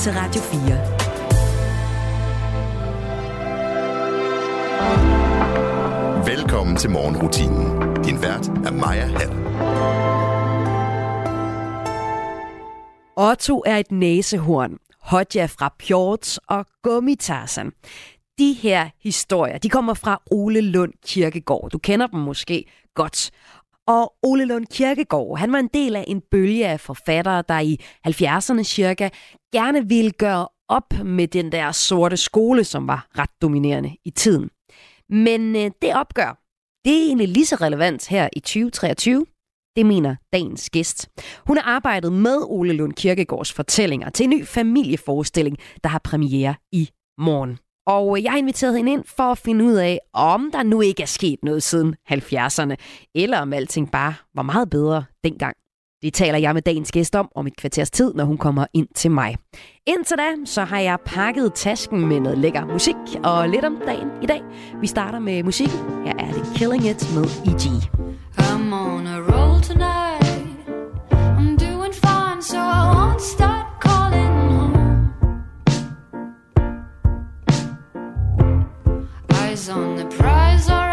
til Radio 4. Velkommen til morgenrutinen. Din vært er Maja Hall. Otto er et næsehorn. Hodja fra Pjorts og Gummitarsen. De her historier, de kommer fra Ole Lund Kirkegård. Du kender dem måske godt. Og Ole Lund Kirkegaard, han var en del af en bølge af forfattere, der i 70'erne cirka gerne ville gøre op med den der sorte skole, som var ret dominerende i tiden. Men øh, det opgør, det er egentlig lige så relevant her i 2023. Det mener dagens gæst. Hun har arbejdet med Ole Lund Kirkegaards fortællinger til en ny familieforestilling, der har premiere i morgen. Og øh, jeg har inviteret hende ind for at finde ud af, om der nu ikke er sket noget siden 70'erne, eller om alting bare var meget bedre dengang. Det taler jeg med dagens gæst om om et kvarters tid, når hun kommer ind til mig. Indtil da, så har jeg pakket tasken med noget lækker musik og lidt om dagen i dag. Vi starter med musikken. Her er det Killing It med E.G. I'm on a roll tonight. I'm doing fine, so I won't stop. eyes on the prize,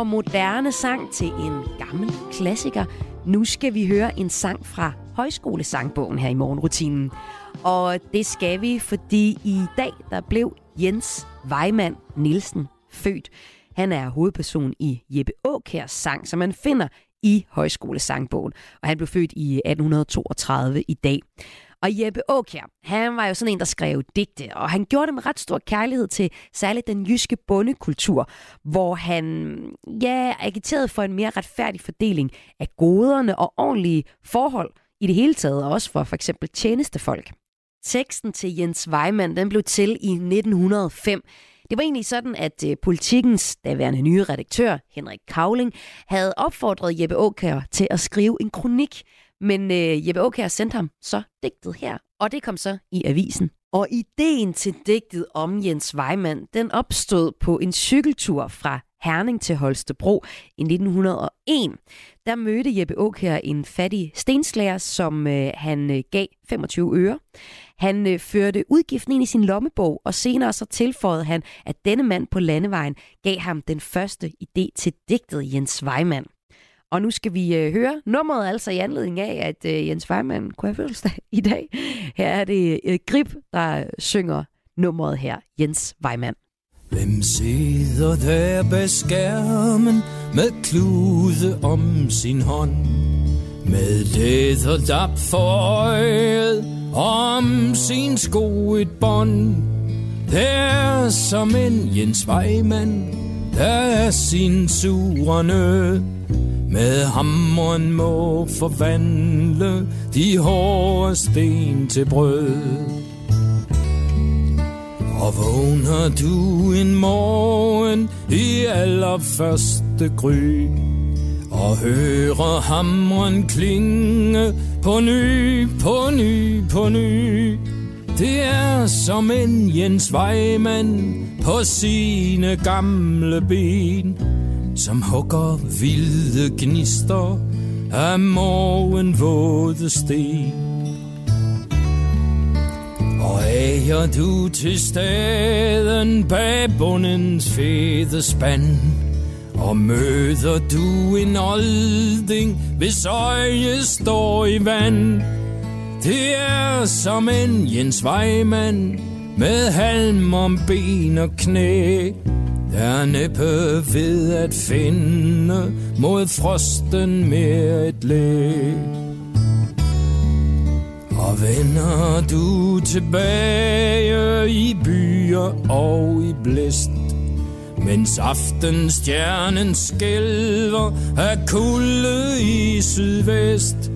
og moderne sang til en gammel klassiker. Nu skal vi høre en sang fra højskolesangbogen her i morgenrutinen. Og det skal vi, fordi i dag der blev Jens Weimann Nielsen født. Han er hovedperson i Jeppe Åkærs sang, som man finder i højskolesangbogen. Og han blev født i 1832 i dag. Og Jeppe Aukjær, han var jo sådan en, der skrev digte, og han gjorde det med ret stor kærlighed til særligt den jyske bondekultur, hvor han ja, agiterede for en mere retfærdig fordeling af goderne og ordentlige forhold i det hele taget, og også for for eksempel tjenestefolk. Teksten til Jens Weimann, den blev til i 1905. Det var egentlig sådan, at øh, politikens daværende nye redaktør, Henrik Kavling, havde opfordret Jeppe Åkær til at skrive en kronik men øh, Jeppe Aukær sendte ham så digtet her, og det kom så i avisen. Og ideen til digtet om Jens Weimann, den opstod på en cykeltur fra Herning til Holstebro i 1901. Der mødte Jeppe Aukær en fattig stenslager, som øh, han øh, gav 25 øre. Han øh, førte udgiften ind i sin lommebog, og senere så tilføjede han, at denne mand på landevejen gav ham den første idé til digtet Jens Weimann. Og nu skal vi øh, høre nummeret altså i anledning af, at øh, Jens Weimann kunne have fødselsdag i dag. Her er det øh, Grip, der øh, synger nummeret her. Jens Weimann. Hvem sidder der bag skærmen med klude om sin hånd? Med læderdap for øjet om sin sko et bånd. Der som en Jens Weimann, der er sin sure nød. Med hammeren må forvandle de hårde sten til brød. Og vågner du en morgen i allerførste gry Og hører hamren klinge på ny, på ny, på ny Det er som en Jens Weimann på sine gamle ben som hugger vilde gnister af morgenvåde sten. Og æger du til staden bag bundens fede spand Og møder du en olding, hvis øje står i vand? Det er som en Jens Weimann med halm om ben og knæ der næppe ved at finde mod frosten mere et læg og vender du tilbage i byer og i blæst Mens aftenstjernen skælver af kulde i sydvest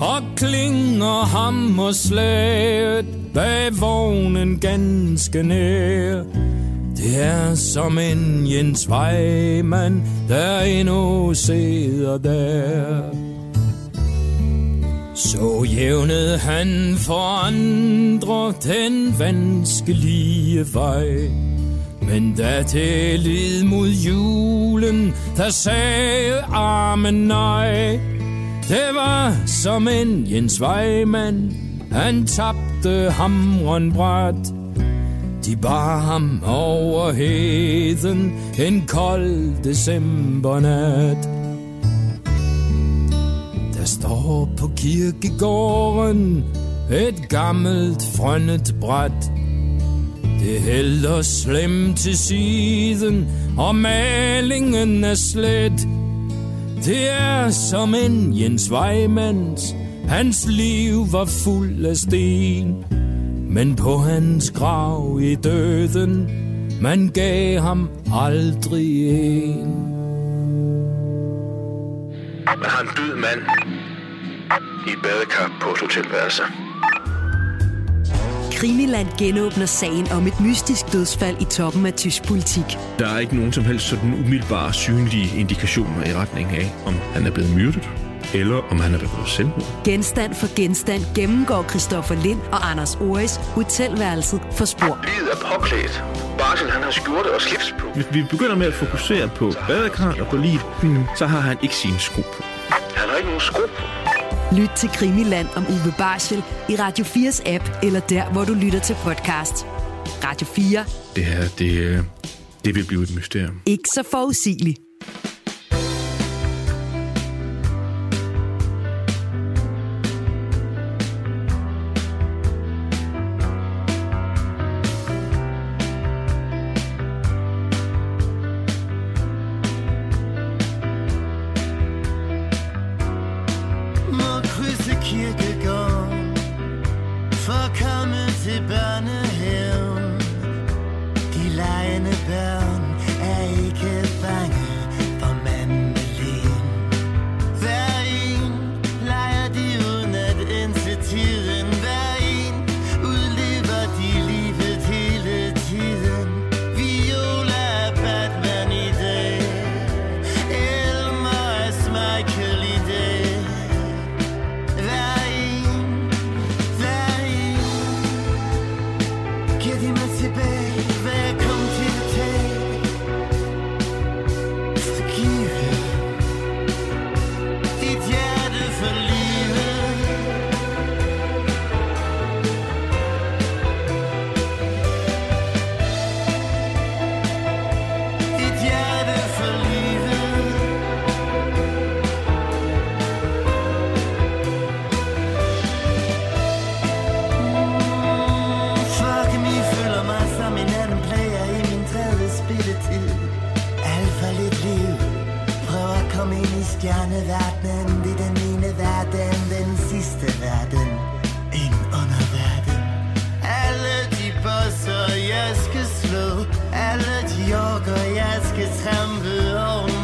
Og klinger hammerslaget bag vognen ganske nær. Det er som en Jens Weimann, der endnu sidder der så jævnede han for andre den vanskelige vej. Men da det led mod julen, der sagde armen nej. Det var som en Jens Weimann, han tabte hamren bræt. De bar ham over heden en kold decembernat. Der står på kirkegården et gammelt frønnet bræt. Det hælder slemt til siden, og malingen er slet. Det er som en Jens Weimanns, hans liv var fuld af sten. Men på hans grav i døden, man gav ham aldrig en. Man har en død mand i et badekar på et hotelværelse. Krimiland genåbner sagen om et mystisk dødsfald i toppen af tysk politik. Der er ikke nogen som helst sådan umiddelbare synlige indikationer i retning af, om han er blevet myrdet, eller om han er begået selvmord. Genstand for genstand gennemgår Christoffer Lind og Anders Oris hotelværelset for spor. Livet er påklædt. Barsel, han har skjorte og slips på. Hvis vi begynder med at fokusere på badekarret og på livet, så har han ikke sine sko på. Han har ikke nogen sko på. Lyt til Krimiland om Uwe Barschel i Radio 4's app, eller der, hvor du lytter til podcast. Radio 4. Det her, det, øh, det vil blive et mysterium. Ikke så forudsigeligt. Yorker, jeg skal trampe ovenpå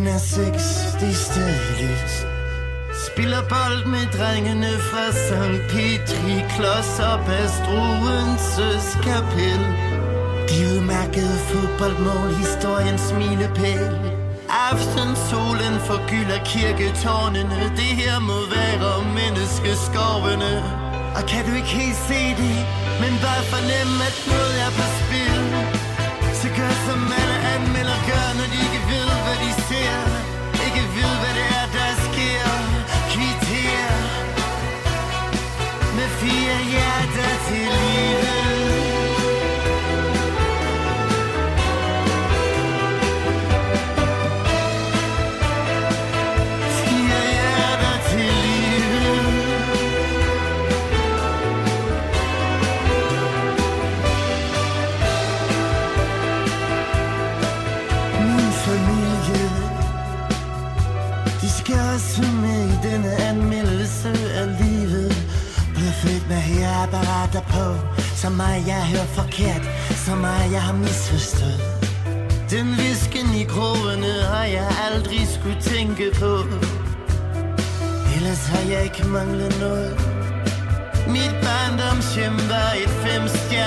Klokken er seks, det er stadig lys Spiller bold med drengene fra St. Petri Klods op af Struenses kapel De udmærkede fodboldmål, historiens milepæl. Aftensolen forgylder kirketårnene. Det her må være menneskeskovene. Og kan du ikke helt se det, men bare fornemme, at noget er på spil mennesker, som alle anmelder gør, når de ikke ved, hvad de ser. Ikke ved, hvad det er, der sker. Kvitterer med fire hjerter til livet. apparater på Så meget jeg hører forkert Så meget jeg har misforstået. Den visken i krogene har jeg aldrig skulle tænke på. Ellers har jeg ikke manglet noget. Mit barndomshjem var et femstjerne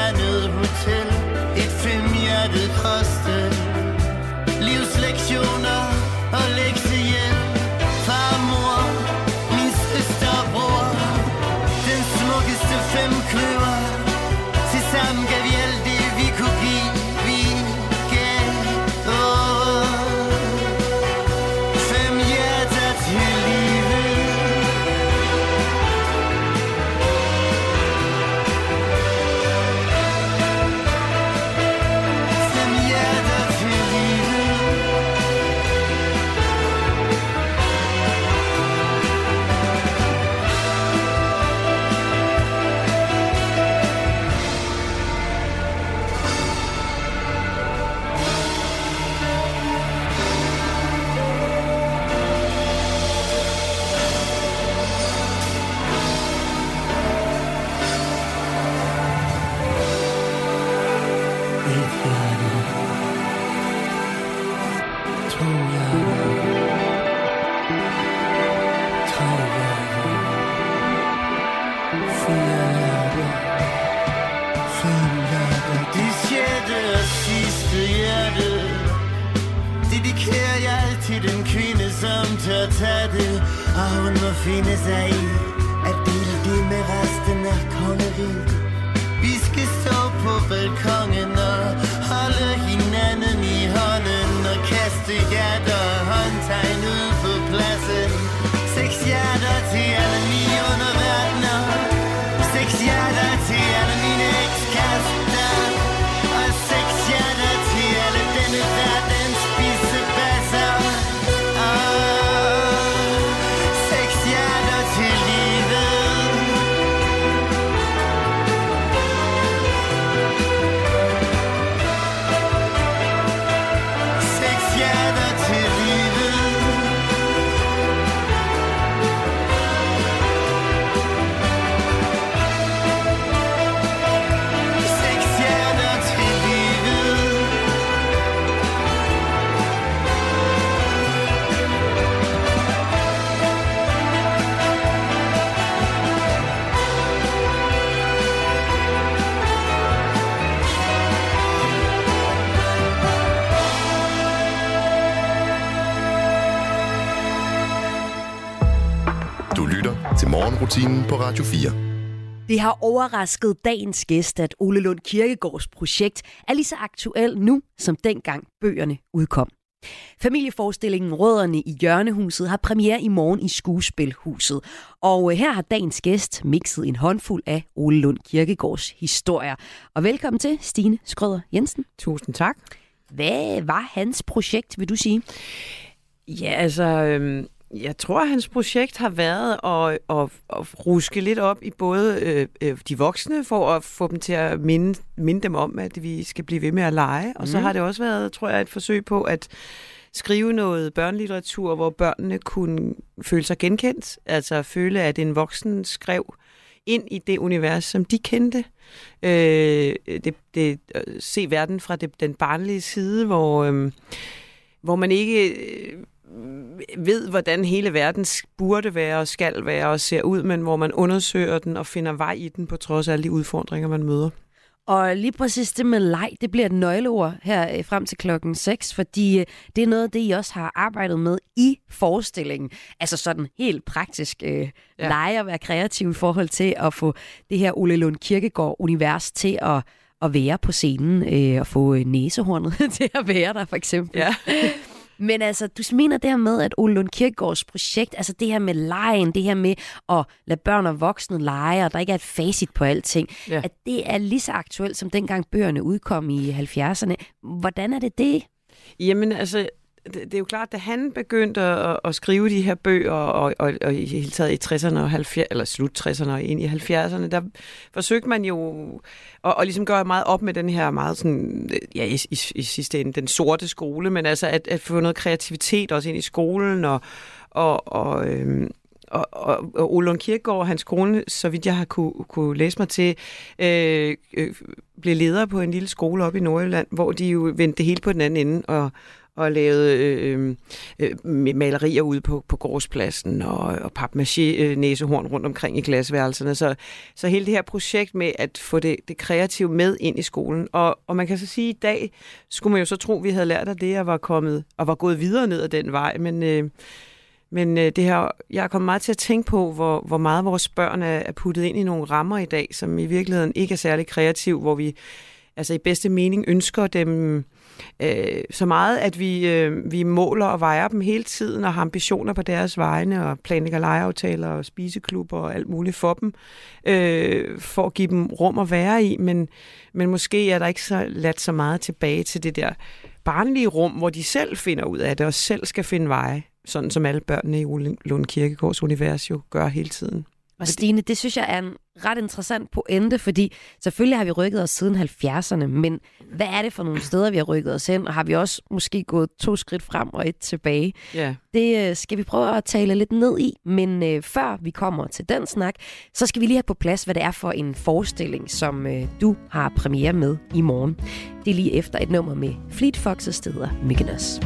Radio 4. Det har overrasket dagens gæst, at Ole Lund Kirkegaards projekt er lige så aktuel nu, som dengang bøgerne udkom. Familieforestillingen Rødderne i Hjørnehuset har premiere i morgen i Skuespilhuset. Og her har dagens gæst mixet en håndfuld af Ole Lund Kirkegaards historier. Og velkommen til, Stine Skrøder Jensen. Tusind tak. Hvad var hans projekt, vil du sige? Ja, altså, øhm, jeg tror, at hans projekt har været at, at, at ruske lidt op i både øh, øh, de voksne, for at få dem til at minde, minde dem om, at vi skal blive ved med at lege. Og så har det også været, tror jeg, et forsøg på at skrive noget børnelitteratur, hvor børnene kunne føle sig genkendt. Altså føle, at en voksen skrev ind i det univers, som de kendte. Øh, det, det, øh, se verden fra det, den barnlige side, hvor, øh, hvor man ikke øh, ved, hvordan hele verden burde være og skal være og ser ud, men hvor man undersøger den og finder vej i den på trods af alle de udfordringer, man møder. Og lige præcis det med leg, det bliver et nøgleord her øh, frem til klokken 6, fordi øh, det er noget af det, I også har arbejdet med i forestillingen. Altså sådan helt praktisk øh, ja. lege og være kreativ i forhold til at få det her Ole Lund Kirkegaard-univers til at, at være på scenen øh, og få øh, næsehornet til at være der, for eksempel. Ja. Men altså, du mener det her med, at Ole Lund Kirkegaards projekt, altså det her med lejen, det her med at lade børn og voksne lege, og der ikke er et facit på alting, Ja. at det er lige så aktuelt, som dengang bøgerne udkom i 70'erne. Hvordan er det det? Jamen altså, det, det er jo klart, da han begyndte at, at skrive de her bøger, og, og, og i hele taget i 60'erne og 70'erne, eller slut 60'erne og ind i 70'erne, der forsøgte man jo at, at ligesom gøre meget op med den her meget sådan, ja, i, i, i sidste ende, den sorte skole, men altså at, at få noget kreativitet også ind i skolen, og, og, og øhm, og, og, og Ole Kirkegaard hans kone, så vidt jeg har kunne, kunne læse mig til, øh, øh, blev leder på en lille skole op i Nordjylland, hvor de jo vendte det hele på den anden ende og, og lavede øh, øh, øh malerier ude på, på gårdspladsen og, og papmaché-næsehorn øh, rundt omkring i glasværelserne. Så, så hele det her projekt med at få det, det kreative med ind i skolen. Og, og man kan så sige, at i dag skulle man jo så tro, at vi havde lært af det og var kommet og var gået videre ned ad den vej. Men, øh, men øh, det her, jeg er kommet meget til at tænke på, hvor, hvor meget vores børn er, er puttet ind i nogle rammer i dag, som i virkeligheden ikke er særlig kreativ, hvor vi altså i bedste mening ønsker dem øh, så meget, at vi, øh, vi måler og vejer dem hele tiden og har ambitioner på deres vegne og planlægger legeaftaler og spiseklubber og alt muligt for dem, øh, for at give dem rum at være i, men, men måske er der ikke så ladt så meget tilbage til det der barnlige rum, hvor de selv finder ud af det og selv skal finde veje, sådan som alle børnene i Lund Kirkegårds univers jo gør hele tiden. Og Stine, det synes jeg er en ret interessant pointe, fordi selvfølgelig har vi rykket os siden 70'erne, men hvad er det for nogle steder, vi har rykket os hen, og har vi også måske gået to skridt frem og et tilbage? Ja. Det øh, skal vi prøve at tale lidt ned i, men øh, før vi kommer til den snak, så skal vi lige have på plads, hvad det er for en forestilling, som øh, du har premiere med i morgen. Det er lige efter et nummer med Fleet Foxes, det hedder Myggenes.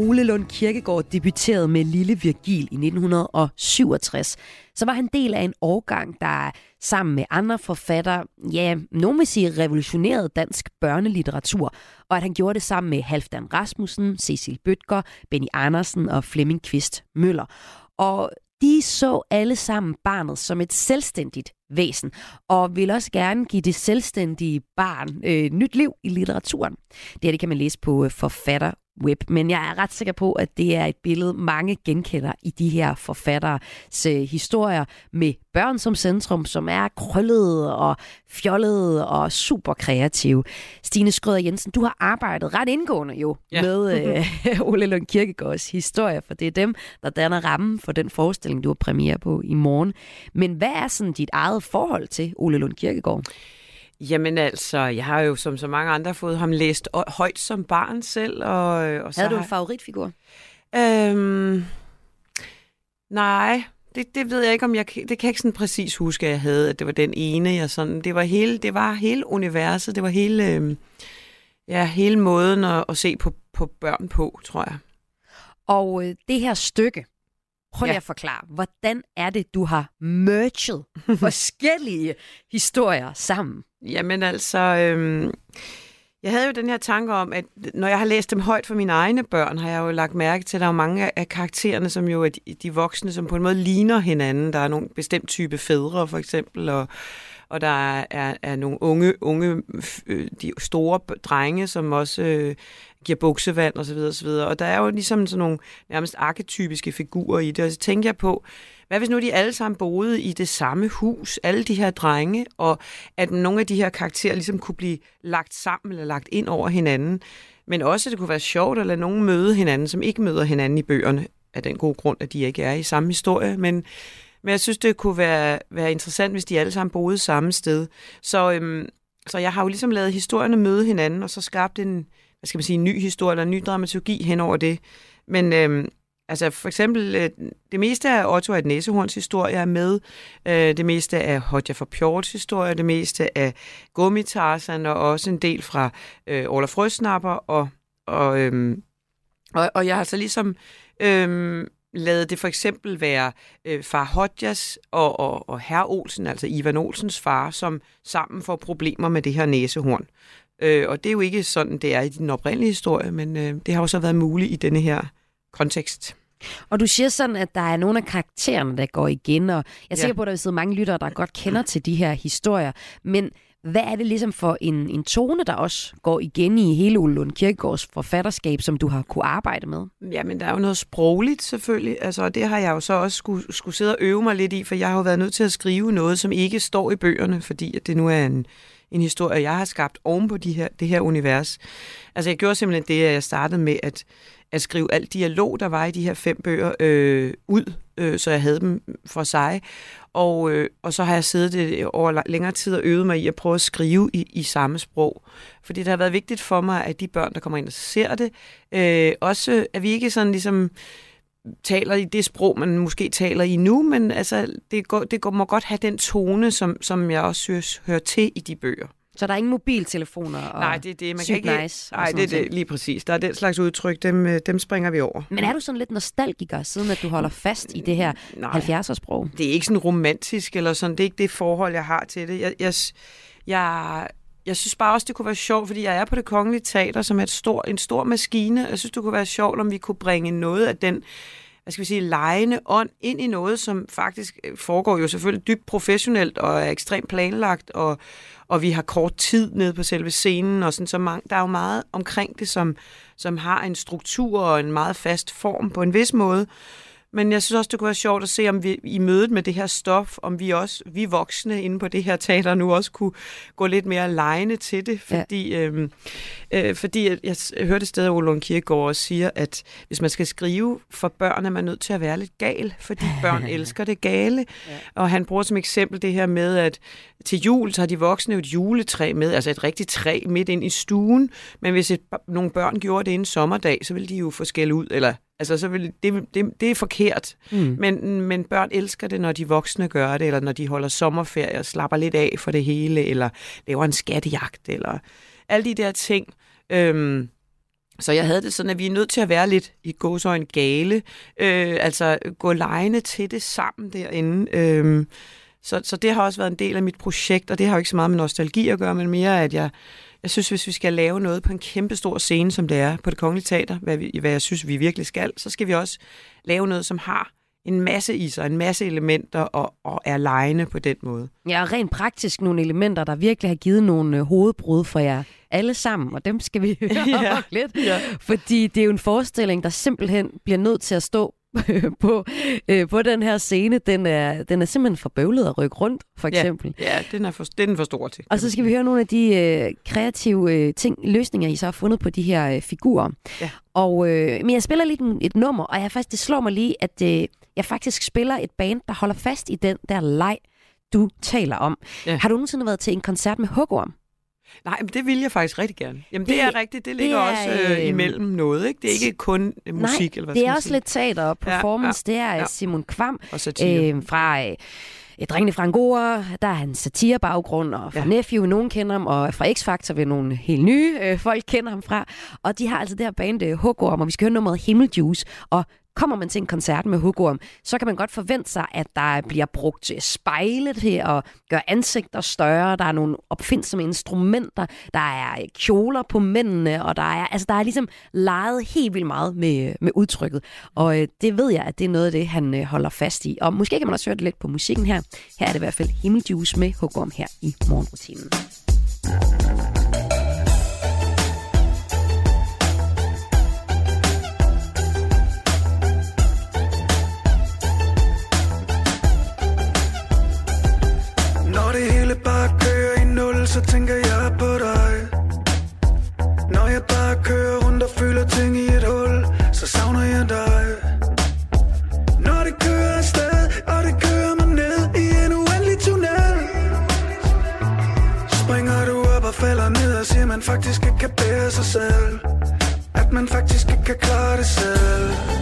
Ole Lund Kirkegaard debuterede med Lille Virgil i 1967, så var han del af en årgang, der sammen med andre forfattere, ja, nogen vil sige revolutionerede dansk børnelitteratur, og at han gjorde det sammen med Halfdan Rasmussen, Cecil Bøtger, Benny Andersen og Flemming Kvist Møller. Og de så alle sammen barnet som et selvstændigt væsen, og vil også gerne give det selvstændige barn øh, nyt liv i litteraturen. Det her det kan man læse på øh, forfatter web, men jeg er ret sikker på, at det er et billede, mange genkender i de her forfatteres øh, historier med børn som centrum, som er krøllede og fjollede og super kreative. Stine Skrøder Jensen, du har arbejdet ret indgående jo Ja. med øh, Ole Lund Kirkegaards historie, for det er dem, der danner rammen for den forestilling, du har premiere på i morgen. Men hvad er sådan dit eget forhold til Ole Lund Kirkegaard? Jamen altså, jeg har jo som så mange andre fået ham læst højt som barn selv. Og, øh, og så Havde du en favoritfigur? Øhm, nej, det, det ved jeg ikke, om jeg det kan jeg ikke sådan præcis huske, at jeg havde, at det var den ene, jeg sådan, det var hele, det var hele universet, det var hele, øhm, ja, hele måden at, at se på, på børn på, tror jeg. Og øh, det her stykke, prøv lige Ja. at forklare, hvordan er det, du har merged forskellige historier sammen? Jamen altså, øhm, jeg havde jo den her tanke om, at når jeg har læst dem højt for mine egne børn, har jeg jo lagt mærke til, at der er mange af- af karaktererne, som jo er de, de voksne, som på en måde ligner hinanden. Der er nogle bestemt type fædre, for eksempel, og, og der er, er, er nogle unge, unge øh, de store drenge, som også øh, giver buksevand og så videre, og så videre. Og der er jo ligesom sådan nogle nærmest arketypiske figurer i det. Og så tænker jeg på, hvad hvis nu de alle sammen boede i det samme hus, alle de her drenge, og at nogle af de her karakterer ligesom kunne blive lagt sammen eller lagt ind over hinanden. Men også, at det kunne være sjovt at lade nogen møde hinanden, som ikke møder hinanden i bøgerne, af den gode grund, at de ikke er i samme historie. Men, men jeg synes, det kunne være, være interessant, hvis de alle sammen boede samme sted. Så, øhm, så jeg har jo ligesom lavet historierne møde hinanden, og så skabt en, hvad skal man sige, en ny historie eller en ny dramaturgi hen over det. Men øhm, altså for eksempel, øh, det meste af Otto et Næsehorns historie er med, øh, det meste af Hodja for Pjorts historie, det meste af Gummitarsan, og også en del fra øh, Olaf Frøsnapper, og, og, øhm, og, og jeg har så ligesom øhm, lavet det for eksempel være øh, far Hodjas og, og, og herr Olsen, altså Ivan Olsens far, som sammen får problemer med det her næsehorn. Øh, og det er jo ikke sådan, det er i den oprindelige historie, men øh, det har jo så været muligt i denne her kontekst. Og du siger sådan, at der er nogle af karaktererne, der går igen, og jeg er Ja. sikker på, at der sidder mange lyttere, der godt kender til de her historier. Men hvad er det ligesom for en, en tone, der også går igen i hele Ole Lund Kirkegaards forfatterskab, som du har kunne arbejde med? Jamen, der er jo noget sprogligt selvfølgelig, altså, og det har jeg jo så også skulle, skulle sidde og øve mig lidt i, for jeg har jo været nødt til at skrive noget, som ikke står i bøgerne, fordi at det nu er en, en historie, jeg har skabt oven på de her, det her univers. Altså, jeg gjorde simpelthen det, at jeg startede med at, at skrive alt dialog, der var i de her fem bøger, øh, ud, øh, så jeg havde dem for sig. Og, øh, og så har jeg siddet øh, over længere tid og øvet mig i at prøve at skrive i, i samme sprog. Fordi det har været vigtigt for mig, at de børn, der kommer ind og ser det, øh, også, at vi ikke sådan ligesom taler i det sprog, man måske taler i nu, men altså, det, går, det går, må godt have den tone, som, som jeg også synes hører til i de bøger. Så der er ingen mobiltelefoner og Nej, det er det. Man kan ikke, nej, det er det, lige præcis. Der er den slags udtryk, dem, øh, dem springer vi over. Men er du sådan lidt nostalgiker, siden at du holder fast i det her Nej. 70'er-sprog? det er ikke sådan romantisk eller sådan. Det er ikke det forhold, jeg har til det. Jeg, jeg, jeg, jeg synes bare også, det kunne være sjovt, fordi jeg er på det kongelige teater, som er et stor, en stor maskine. Jeg synes, det kunne være sjovt, om vi kunne bringe noget af den hvad skal vi sige, lejende ånd ind i noget, som faktisk øh, foregår jo selvfølgelig dybt professionelt og er ekstremt planlagt, og, og vi har kort tid ned på selve scenen, og sådan så mange, der er jo meget omkring det, som, som har en struktur og en meget fast form på en vis måde. Men jeg synes også, det kunne være sjovt at se, om vi i mødet med det her stof, om vi også, vi voksne inde på det her teater nu også kunne gå lidt mere lejende til det, fordi, ja. øhm, øh, fordi jeg, jeg hørte et sted, at Ole Kirkegaard også siger, at hvis man skal skrive for børn, er man nødt til at være lidt gal, fordi børn elsker det gale. Ja. Og han bruger som eksempel det her med, at til jul, så har de voksne et juletræ med, altså et rigtigt træ midt ind i stuen, men hvis et, nogle børn gjorde det en sommerdag, så ville de jo få skæld ud, eller Altså, så vil, det, det, det er forkert. Mm. Men, men børn elsker det, når de voksne gør det, eller når de holder sommerferie og slapper lidt af for det hele, eller laver en skattejagt, eller alle de der ting. Øhm, så jeg havde det sådan, at vi er nødt til at være lidt i gåsøjne gale, øh, altså gå lejende til det sammen derinde. Øh, så, så det har også været en del af mit projekt, og det har jo ikke så meget med nostalgi at gøre, men mere, at jeg jeg synes, hvis vi skal lave noget på en kæmpe stor scene, som det er på det kongelige teater, hvad, vi, hvad jeg synes, vi virkelig skal, så skal vi også lave noget, som har en masse i sig, en masse elementer og, og er lejende på den måde. Ja, og rent praktisk nogle elementer, der virkelig har givet nogle øh, hovedbrud for jer alle sammen, og dem skal vi høre ja. lidt. Ja. Fordi det er jo en forestilling, der simpelthen bliver nødt til at stå på, øh, på den her scene, den er, den er simpelthen for bøvlet at rykke rundt, for eksempel. Ja, ja den er for, den er for stor til. Og så skal vi høre nogle af de øh, kreative øh, ting, løsninger, I så har fundet på de her øh, figurer. Ja. Og, øh, men jeg spiller lige et nummer, og jeg faktisk, det slår mig lige, at øh, jeg faktisk spiller et band, der holder fast i den der leg, du taler om. Ja. Har du nogensinde været til en koncert med Hugorm? Nej, men det vil jeg faktisk rigtig gerne. Jamen det, det er rigtigt, det ligger det er, også øh, imellem noget, ikke? Det er ikke kun øh, musik, nej, eller hvad det er også sige. lidt teater og performance. Ja, ja, det er ja. Simon Kvam øh, fra... Øh, Drengene fra Angora, der er en satirebaggrund, og fra ja. Nephew, nogen kender ham, og fra X-Factor vil nogle helt nye øh, folk kender ham fra. Og de har altså det her band øh, Hugorm, og vi skal høre nummeret Himmeljuice. Og kommer man til en koncert med hugorm, så kan man godt forvente sig, at der bliver brugt øh, spejle til at gøre ansigter større. Der er nogle opfindsomme instrumenter. Der er øh, kjoler på mændene, og der er, altså, der er ligesom leget helt vildt meget med, øh, med udtrykket. Og øh, det ved jeg, at det er noget af det, han øh, holder fast i. Og måske kan man også høre det lidt på musikken her. Her er det i hvert fald Himmeljuice med hugorm her i morgenrutinen. Tænker jeg på dig. Når jeg bare kører rundt og føler ting i et hul Så savner jeg dig. Når det kører afsted, og det kører mig ned i en uendelig tunnel. Springer du op og falder ned og siger man faktisk ikke kan bære sig selv. At man faktisk ikke kan klare det selv.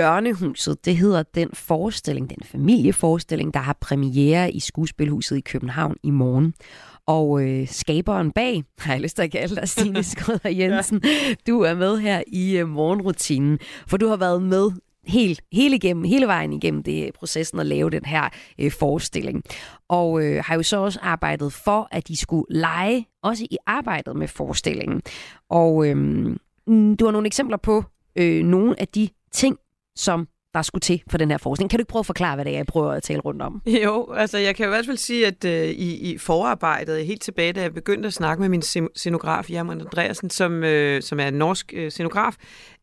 Hjørnehuset, det hedder den forestilling, den familieforestilling, der har premiere i Skuespilhuset i København i morgen. Og øh, skaberen bag, har jeg lyst til at kalde dig, Stine Skrøder Jensen, ja. du er med her i øh, morgenrutinen, for du har været med helt, hele, igennem, hele vejen igennem det processen at lave den her øh, forestilling. Og øh, har jo så også arbejdet for, at de skulle lege, også i arbejdet med forestillingen. Og øh, du har nogle eksempler på øh, nogle af de ting, som der skulle til for den her forskning. Kan du ikke prøve at forklare, hvad det er, jeg prøver at tale rundt om? Jo, altså jeg kan i hvert fald sige, at øh, i, i forarbejdet, helt tilbage, da jeg begyndte at snakke med min scenograf, Jermund Andreasen, som, øh, som er en norsk øh, scenograf,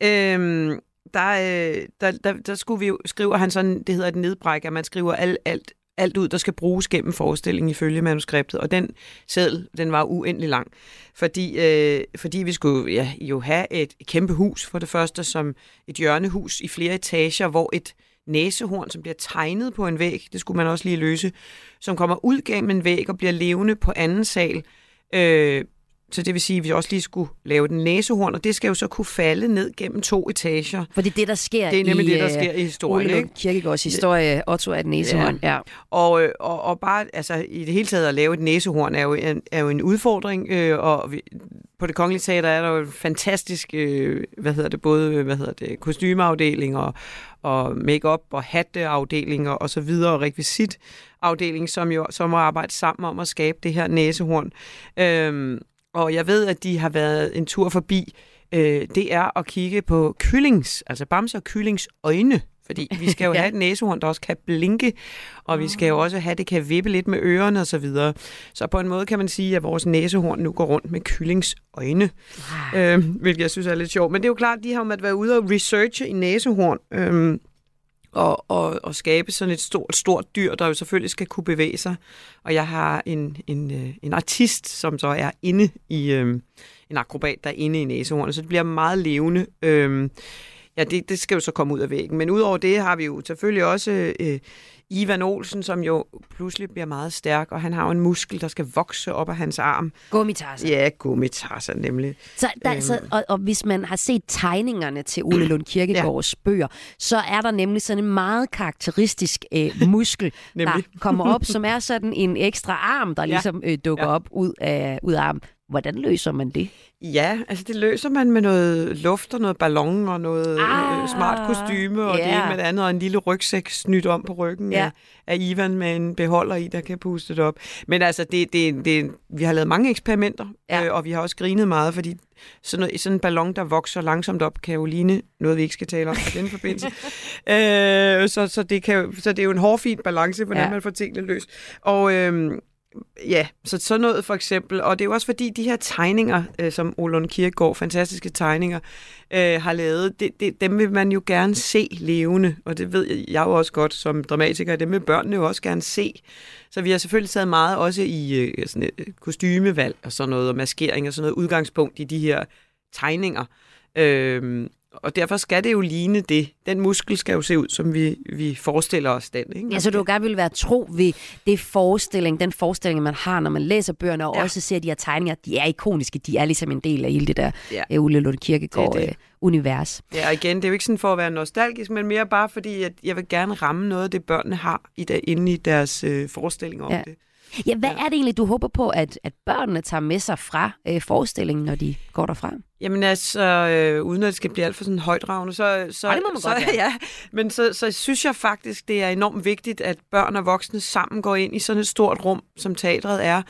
øh, der, øh, der, der, der skulle vi jo, skriver han sådan, det hedder et nedbræk, at man skriver alt, alt, alt ud, der skal bruges gennem forestillingen ifølge manuskriptet, og den sædel, den var uendelig lang, fordi, øh, fordi vi skulle ja, jo have et kæmpe hus, for det første som et hjørnehus i flere etager, hvor et næsehorn, som bliver tegnet på en væg, det skulle man også lige løse, som kommer ud gennem en væg og bliver levende på anden sal, øh, så det vil sige, at vi også lige skulle lave den næsehorn, og det skal jo så kunne falde ned gennem to etager. For det er det, der sker Det er nemlig i, det, der sker i historien. Ole Ikke? Kirkegaards historie, Otto er et næsehorn. Ja. ja. Og, øh, og, og bare altså, i det hele taget at lave et næsehorn er jo en, er jo en udfordring, øh, og vi, på det kongelige teater er der jo en fantastisk, øh, hvad hedder det, både hvad hedder det, kostymeafdeling og, og make-up og hatteafdelinger og så videre, og rekvisitafdeling, som jo som må arbejde sammen om at skabe det her næsehorn. Øhm, og jeg ved, at de har været en tur forbi, øh, det er at kigge på kyllings, altså bamser og kyllings øjne, fordi vi skal jo ja. have et næsehorn, der også kan blinke, og vi skal jo også have, det kan vippe lidt med ørerne og så videre. Så på en måde kan man sige, at vores næsehorn nu går rundt med kyllings øjne, wow. øh, hvilket jeg synes er lidt sjovt. Men det er jo klart, de har jo været ude og researche i næsehorn, øh, og, og, og skabe sådan et stort, stort dyr, der jo selvfølgelig skal kunne bevæge sig. Og jeg har en, en, øh, en artist, som så er inde i, øh, en akrobat, der er inde i næsehornet, så det bliver meget levende. Øh, ja, det, det skal jo så komme ud af væggen. Men udover det har vi jo selvfølgelig også øh, Ivan Olsen, som jo pludselig bliver meget stærk, og han har jo en muskel, der skal vokse op af hans arm. Gummitarser. Ja, gummitarser nemlig. Så, der, øhm. så, og, og hvis man har set tegningerne til Ole Lund Kirkegaards ja. bøger, så er der nemlig sådan en meget karakteristisk øh, muskel, der kommer op, som er sådan en ekstra arm, der ja. ligesom øh, dukker ja. op ud af, ud af armen. Hvordan løser man det? Ja, altså det løser man med noget luft og noget ballon og noget ah, øh, smart kostyme og yeah. det ene med det andet, og en lille rygsæk snydt om på ryggen yeah. af, af Ivan med en beholder i, der kan puste det op. Men altså, det, det, det, vi har lavet mange eksperimenter, ja. øh, og vi har også grinet meget, fordi sådan, noget, sådan en ballon, der vokser langsomt op, kan jo ligne noget, vi ikke skal tale om i den forbindelse. øh, så, så, det kan, så det er jo en hårfin balance, hvordan ja. man får tingene løst. Og... Øh, Ja, så sådan noget for eksempel. Og det er jo også fordi, de her tegninger, øh, som Olund Kirkegaard, fantastiske tegninger, øh, har lavet, det, det, dem vil man jo gerne se levende. Og det ved jeg jo også godt som dramatiker, dem vil børnene jo også gerne se. Så vi har selvfølgelig taget meget også i øh, sådan et kostymevalg og sådan noget, og maskering og sådan noget udgangspunkt i de her tegninger. Øh, og derfor skal det jo ligne det. Den muskel skal jo se ud, som vi, vi forestiller os den. Ikke? Ja, så du gerne vil være tro ved det forestilling, den forestilling, man har, når man læser bøgerne, og ja. også ser de her tegninger. De er ikoniske, de er ligesom en del af hele det der ja. Øh, Ulle Lund Kirkegaard-univers. Ja, og igen, det er jo ikke sådan for at være nostalgisk, men mere bare fordi, at jeg vil gerne ramme noget af det, børnene har i der, inde i deres øh, forestilling om ja. det. Ja, hvad ja. er det egentlig, du håber på, at, at børnene tager med sig fra øh, forestillingen, når de går derfra? Jamen altså, øh, uden at det skal blive alt for sådan højdragende, så, så, Ej, så, godt, ja. ja. Men så, så synes jeg faktisk, det er enormt vigtigt, at børn og voksne sammen går ind i sådan et stort rum, som teatret er.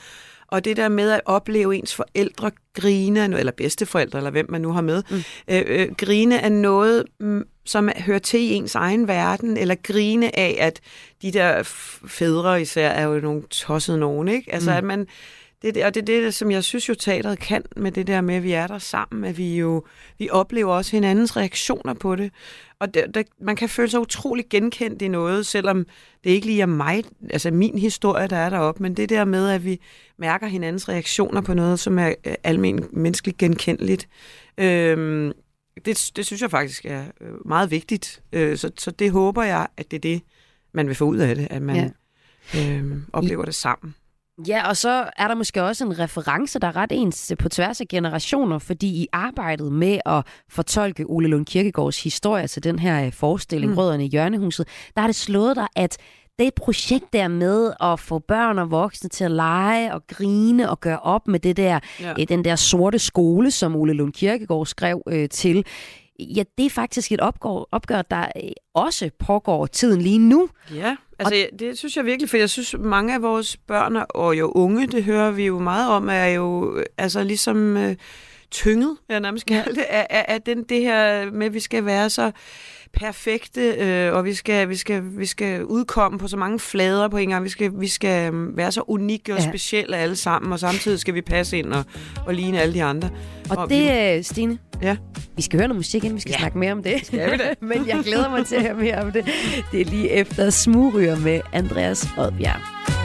Og det der med at opleve ens forældre grine, eller bedsteforældre, eller hvem man nu har med, mm. øh, øh, grine af noget, mm, som hører til i ens egen verden, eller grine af, at de der fædre især er jo nogle tossede nogen, ikke? Altså, mm. at man... Det, og det er det, som jeg synes jo teateret kan med det der med, at vi er der sammen, at vi jo vi oplever også hinandens reaktioner på det. Og det, det, man kan føle sig utrolig genkendt i noget, selvom det ikke lige er mig, altså min historie, der er deroppe, men det der med, at vi mærker hinandens reaktioner på noget, som er øh, almen menneskeligt genkendeligt, øhm, det, det synes jeg faktisk er øh, meget vigtigt. Øh, så, så det håber jeg, at det er det, man vil få ud af det, at man ja. øhm, oplever det sammen. Ja, og så er der måske også en reference, der er ret ens på tværs af generationer, fordi i arbejdet med at fortolke Ole Lund Kirkegaards historie til den her øh, forestilling, mm. Rødderne i Hjørnehuset, der har det slået dig, at det projekt der med at få børn og voksne til at lege og grine og gøre op med det der, Ja. ja. den der sorte skole, som Ole Lund Kirkegaard skrev øh, til, ja, det er faktisk et opgør, opgør der øh, også pågår tiden lige nu. Ja, altså og... det synes jeg virkelig, for jeg synes, mange af vores børn og jo unge, det hører vi jo meget om, er jo øh, altså ligesom øh, tynget, jeg nærmest kalde det, af, af, af den, det her med, at vi skal være så perfekte, øh, og vi skal, vi, skal, vi skal udkomme på så mange flader på en gang. Vi skal, vi skal øh, være så unikke og Ja. specielle alle sammen, og samtidig skal vi passe ind og, og ligne alle de andre. Og vi- det, øh, Stine, Ja. vi skal høre noget musik, inden vi skal Ja. snakke mere om det. Skal vi det? Men jeg glæder mig til at høre mere om det. Det er lige efter Smugryger med Andreas Oddbjerg.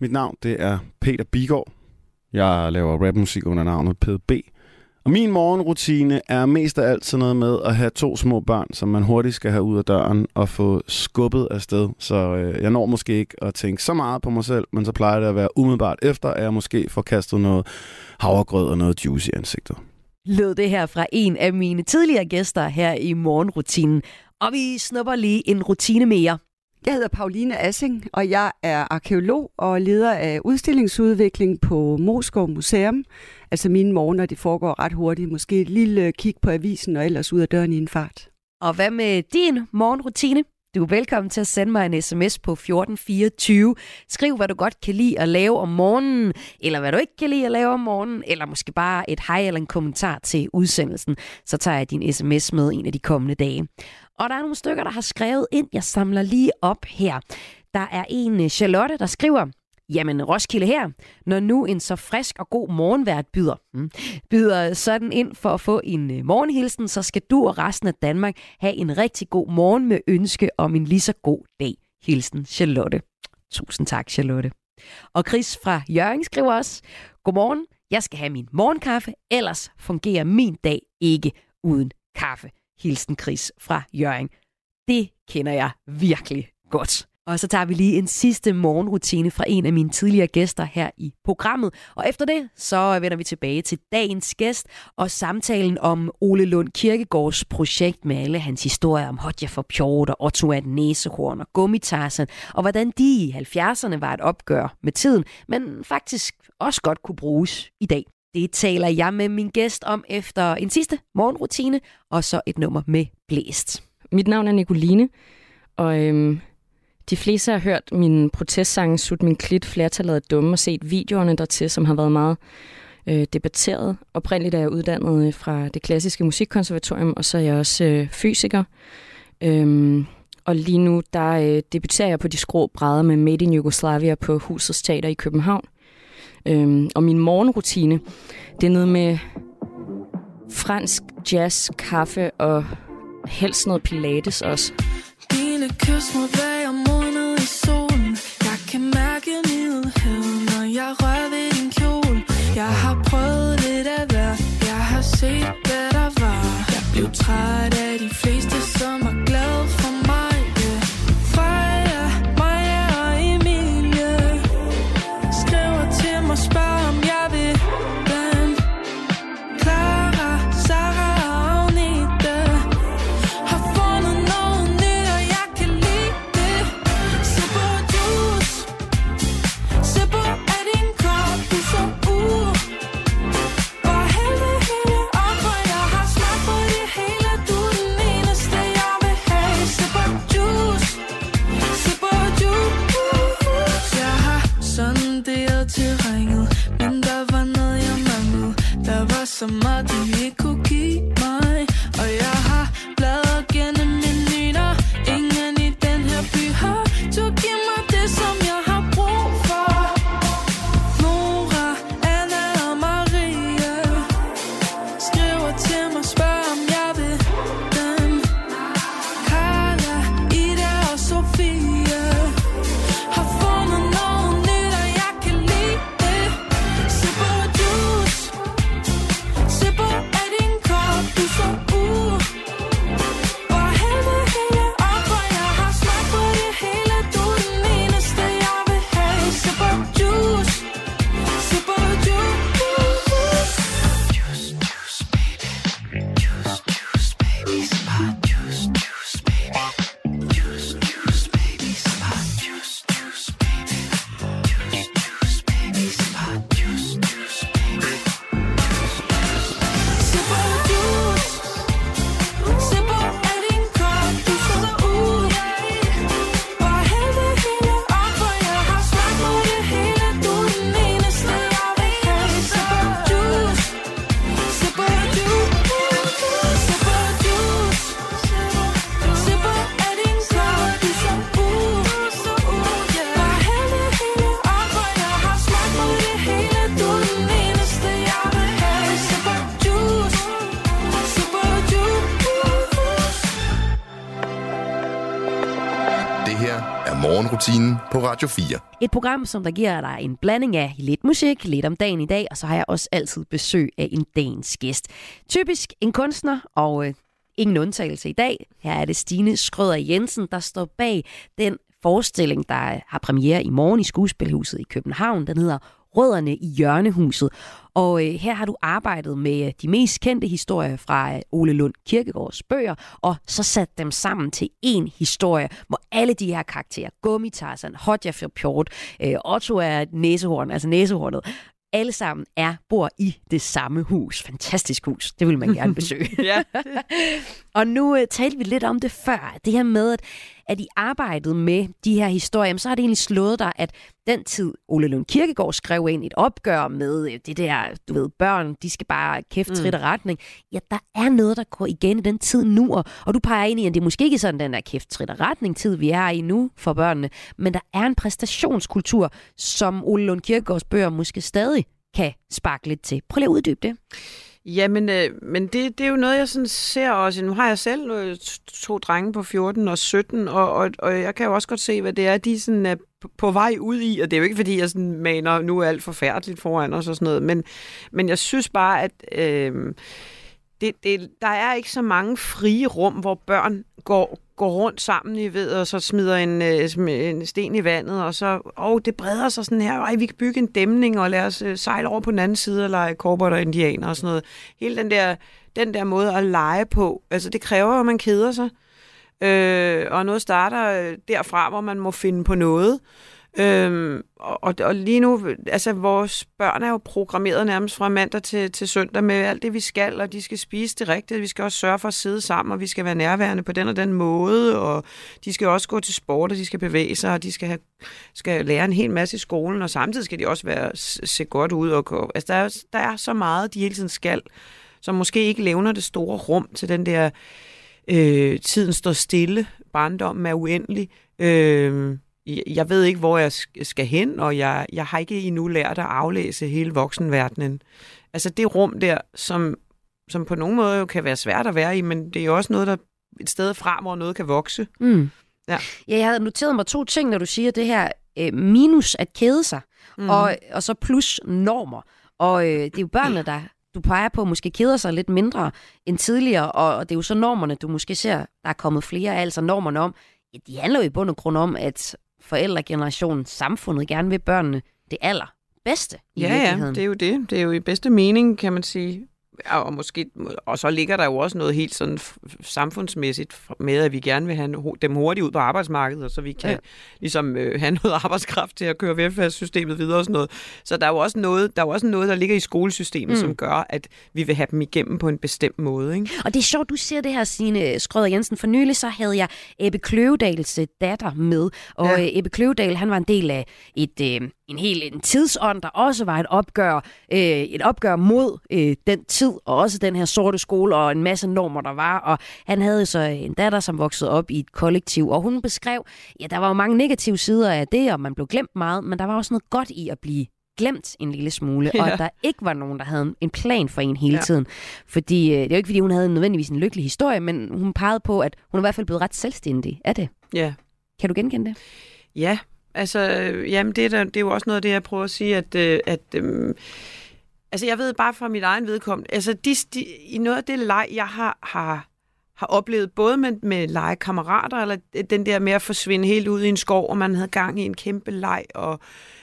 Mit navn det er Peter Bigård. Jeg laver rapmusik under navnet PDB. Og min morgenrutine er mest af alt sådan noget med at have to små børn, som man hurtigt skal have ud af døren og få skubbet afsted. Så øh, jeg når måske ikke at tænke så meget på mig selv, men så plejer det at være umiddelbart efter, at jeg måske får kastet noget havregrød og noget juice i ansigtet. lød det her fra en af mine tidligere gæster her i morgenrutinen. Og vi snupper lige en rutine mere. Jeg hedder Pauline Assing, og jeg er arkeolog og leder af udstillingsudvikling på Moskov Museum. Altså mine morgener, det foregår ret hurtigt. Måske et lille øh, kig på avisen og ellers ud af døren i en fart. Og hvad med din morgenrutine? Du er velkommen til at sende mig en sms på 1424. Skriv, hvad du godt kan lide at lave om morgenen, eller hvad du ikke kan lide at lave om morgenen, eller måske bare et hej eller en kommentar til udsendelsen. Så tager jeg din sms med en af de kommende dage. Og der er nogle stykker, der har skrevet ind. Jeg samler lige op her. Der er en øh, Charlotte, der skriver, Jamen, Roskilde her, når nu en så frisk og god morgenvært byder, mm, byder sådan ind for at få en øh, morgenhilsen, så skal du og resten af Danmark have en rigtig god morgen med ønske om en lige så god dag. Hilsen Charlotte. Tusind tak, Charlotte. Og Chris fra Jørgen skriver også, Godmorgen, jeg skal have min morgenkaffe, ellers fungerer min dag ikke uden kaffe. Hilsen Chris fra Jørgen. Det kender jeg virkelig godt. Og så tager vi lige en sidste morgenrutine fra en af mine tidligere gæster her i programmet. Og efter det, så vender vi tilbage til dagens gæst og samtalen om Ole Lund Kirkegårds projekt med alle hans historier om Hodja for Pjort og Otto af Næsehorn og Gummitarsen, og hvordan de i 70'erne var et opgør med tiden, men faktisk også godt kunne bruges i dag. Det taler jeg med min gæst om efter en sidste morgenrutine, og så et nummer med blæst. Mit navn er Nicoline, og øhm, de fleste har hørt min protestsange Sut min klit, flertallet er dumme, og set videoerne dertil, som har været meget øh, debatteret. Oprindeligt er jeg uddannet øh, fra det klassiske musikkonservatorium, og så er jeg også øh, fysiker. Øhm, og lige nu, der øh, debuterer jeg på de skrå brædder med Made in Yugoslavia på Husets Teater i København. Øhm, og min morgenrutine, det er noget med fransk jazz, kaffe og helst noget pilates også. Dine kys mod vej og modnet i solen. Jeg kan mærke nyheden, når jeg rører ved din kjole. Jeg har prøvet lidt af hver Jeg har set, hvad der var. Jeg blev træt af de fleste, Det her er morgenrutinen på Radio 4. Et program, som der giver dig en blanding af lidt musik, lidt om dagen i dag, og så har jeg også altid besøg af en dagens gæst. Typisk en kunstner, og øh, ingen undtagelse i dag. Her er det Stine Skrøder Jensen, der står bag den forestilling, der har premiere i morgen i Skuespilhuset i København. Den hedder Rødderne i Hjørnehuset. Og øh, her har du arbejdet med øh, de mest kendte historier fra øh, Ole Lund Kirkegaards bøger, og så sat dem sammen til en historie, hvor alle de her karakterer, Gummitarsen, Hodja for Pjort, øh, Otto er næsehorn, altså næsehornet, alle sammen er bor i det samme hus. Fantastisk hus. Det vil man gerne besøge. Ja. og nu uh, talte vi lidt om det før. Det her med, at, at I arbejdede med de her historier, så har det egentlig slået dig, at den tid, Ole Lund Kirkegaard skrev ind et opgør med øh, det der, du ved, børn, de skal bare kæft, trit og retning. Ja, der er noget, der går igen i den tid nu, og, og du peger ind i, at det er måske ikke sådan den der kæft, trit og retning tid, vi er i nu for børnene, men der er en præstationskultur, som Ole Lund Kirkegaards bøger måske stadig kan sparke lidt til. Prøv lige at uddybe det. Jamen, øh, men det, det er jo noget, jeg sådan ser også. Nu har jeg selv øh, to drenge på 14 og 17, og, og, og jeg kan jo også godt se, hvad det er, de sådan er på- på vej ud i. Og det er jo ikke, fordi jeg sådan maner, nu er alt forfærdeligt foran os og sådan noget, men, men jeg synes bare, at øh, det, det, der er ikke så mange frie rum, hvor børn går går rundt sammen, I ved, og så smider en, øh, en sten i vandet, og så, åh, det breder sig sådan her, ej, vi kan bygge en dæmning, og lad os øh, sejle over på den anden side og lege korbot og indianer og sådan noget. Hele den der, den der måde at lege på, altså det kræver, at man keder sig. Øh, og noget starter øh, derfra, hvor man må finde på noget. Øhm, og, og, lige nu, altså vores børn er jo programmeret nærmest fra mandag til, til søndag med alt det, vi skal, og de skal spise det rigtige, Vi skal også sørge for at sidde sammen, og vi skal være nærværende på den og den måde, og de skal også gå til sport, og de skal bevæge sig, og de skal, have, skal lære en hel masse i skolen, og samtidig skal de også være, se godt ud. Og, gå- altså, der, er, der er så meget, de hele tiden skal, som måske ikke levner det store rum til den der øh, tiden står stille, barndommen er uendelig. Øh, jeg ved ikke, hvor jeg sk- skal hen, og jeg, jeg har ikke endnu lært at aflæse hele voksenverdenen. Altså det rum der, som, som på nogen måde jo kan være svært at være i, men det er jo også noget, der et sted fra, hvor noget kan vokse. Mm. Ja. Ja, jeg havde noteret mig to ting, når du siger det her øh, minus at kede sig, mm. og, og så plus normer. Og øh, det er jo børnene, der du peger på, måske keder sig lidt mindre end tidligere, og, og det er jo så normerne, du måske ser, der er kommet flere af, altså normerne om, ja, de handler jo i bund og grund om, at forældregenerationen, samfundet gerne vil børnene det allerbedste i Ja, ja, virkeligheden. det er jo det. Det er jo i bedste mening, kan man sige. Ja, Og, måske, og så ligger der jo også noget helt sådan samfundsmæssigt med, at vi gerne vil have dem hurtigt ud på arbejdsmarkedet, og så vi kan Ja. ligesom øh, have noget arbejdskraft til at køre velfærdssystemet videre og sådan noget. Så der er jo også noget, der, er jo også noget, der ligger i skolesystemet, Mm. som gør, at vi vil have dem igennem på en bestemt måde. Ikke? Og det er sjovt, du siger det her, Signe Skrøder Jensen. For nylig så havde jeg Ebbe Kløvedals øh, datter med. Og Ja. ja. Ebbe Kløvedal, han var en del af et, øh, en hel en tidsånd, der også var et opgør, øh, et opgør mod øh, den tid, og også den her sorte skole, og en masse normer, der var. Og han havde så en datter, som voksede op i et kollektiv, og hun beskrev, ja, der var jo mange negative sider af det, og man blev glemt meget, men der var også noget godt i at blive glemt en lille smule, og Ja. at der ikke var nogen, der havde en- plan for en hele Ja. tiden. Fordi øh, det er jo ikke, fordi hun havde nødvendigvis en lykkelig historie, men hun pegede på, at hun i hvert fald blevet ret selvstændig af det. Ja. Kan du genkende det? Ja, altså, øh, jamen det er, der, det er jo også noget af det, jeg prøver at sige, at, øh, at øh, altså jeg ved bare fra mit egen vedkommende, altså de, de, i noget af det leg, jeg har, har, har oplevet, både med, med legekammerater, eller den der med at forsvinde helt ud i en skov, og man havde gang i en kæmpe leg, og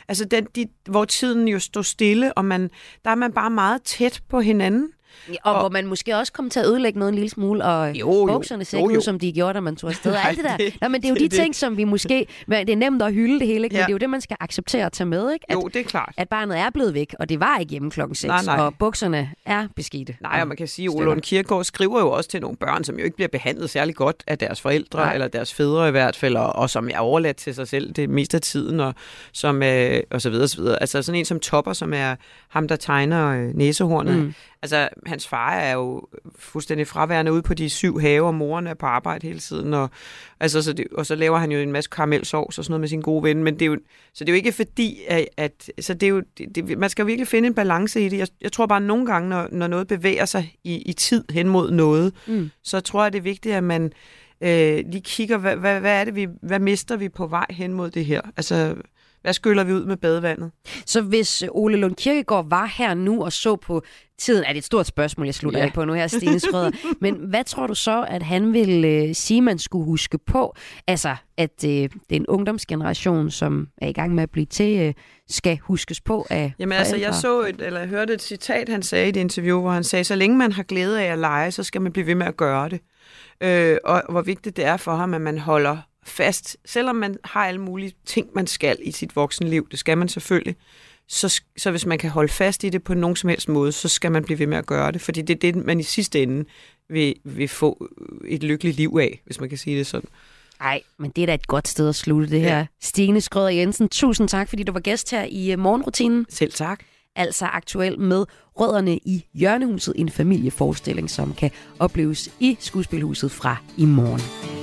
altså den, de, hvor tiden jo stod stille, og man, der er man bare meget tæt på hinanden. Ja, og, og hvor man måske også kom til at ødelægge noget en lille smule, og Jo, bukserne jo. som de gjorde, da man tog afsted. og alt det der. det- Nå, men det er jo det de ting, som vi måske... Det er nemt at hylde det hele, ikke? men Ja. det er jo det, man skal acceptere at tage med. Ikke? At, Jo, det er klart. at barnet er blevet væk, og det var ikke hjemme klokken 6, Nej, nej. og bukserne er beskidte. Nej, og man kan sige, at. Ole Kirkegaard skriver jo også til nogle børn, som jo ikke bliver behandlet særlig godt af deres forældre. Nej. eller deres fædre i hvert fald, og, og som er overladt til sig selv det meste af tiden, og, som, øh, og så videre, så videre. Altså sådan en som Topper, som er ham, der tegner øh, næsehornet. Mm. Altså, hans far er jo fuldstændig fraværende ude på de syv have, og moren er på arbejde hele tiden, og, altså, så det, og så laver han jo en masse karamelsovs og sådan noget med sin gode ven, men det er jo, så det er jo ikke fordi, at, at så det er jo, det, det, man skal jo virkelig finde en balance i det. Jeg, jeg tror bare, at nogle gange, når, når noget bevæger sig i, i tid hen mod noget, Mm. så tror jeg, det er vigtigt, at man øh, lige kigger, hvad, hvad, hvad er det, vi, hvad mister vi på vej hen mod det her? Altså, hvad skyller vi ud med badevandet? Så hvis øh, Ole Lund Kirkegaard var her nu og så på tiden, er det et stort spørgsmål, jeg slutter Ja. af på nu her, Stine Skrøder. Men hvad tror du så, at han vil øh, sige, man skulle huske på? Altså, at øh, det er en ungdomsgeneration, som er i gang med at blive til, øh, skal huskes på af Jamen altså, jeg forældre? så et, eller jeg hørte et citat, han sagde i et interview, hvor han sagde, så længe man har glæde af at lege, så skal man blive ved med at gøre det. Øh, og hvor vigtigt det er for ham, at man holder fast, selvom man har alle mulige ting, man skal i sit voksenliv, det skal man selvfølgelig, så, så hvis man kan holde fast i det på nogen som helst måde, så skal man blive ved med at gøre det, fordi det er det, man i sidste ende vil, vil få et lykkeligt liv af, hvis man kan sige det sådan. Nej, men det er da et godt sted at slutte det her. Stine Skrøder Jensen, tusind tak, fordi du var gæst her i øh, morgenrutinen. Selv tak. Altså aktuel med Rødderne i Hjørnehuset, en familieforestilling, som kan opleves i skuespilhuset fra i morgen.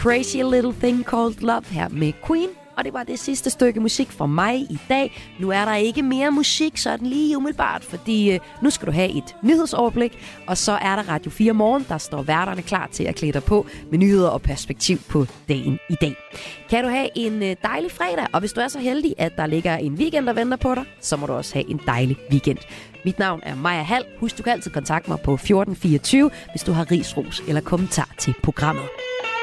Crazy Little Thing Called Love her med Queen. Og det var det sidste stykke musik fra mig i dag. Nu er der ikke mere musik sådan lige umiddelbart, fordi øh, nu skal du have et nyhedsoverblik. Og så er der Radio 4 Morgen, der står værterne klar til at klæde dig på med nyheder og perspektiv på dagen i dag. Kan du have en øh, dejlig fredag, og hvis du er så heldig, at der ligger en weekend, der venter på dig, så må du også have en dejlig weekend. Mit navn er Maja Hall. Husk, du kan altid kontakte mig på 1424, hvis du har risros eller kommentar til programmet.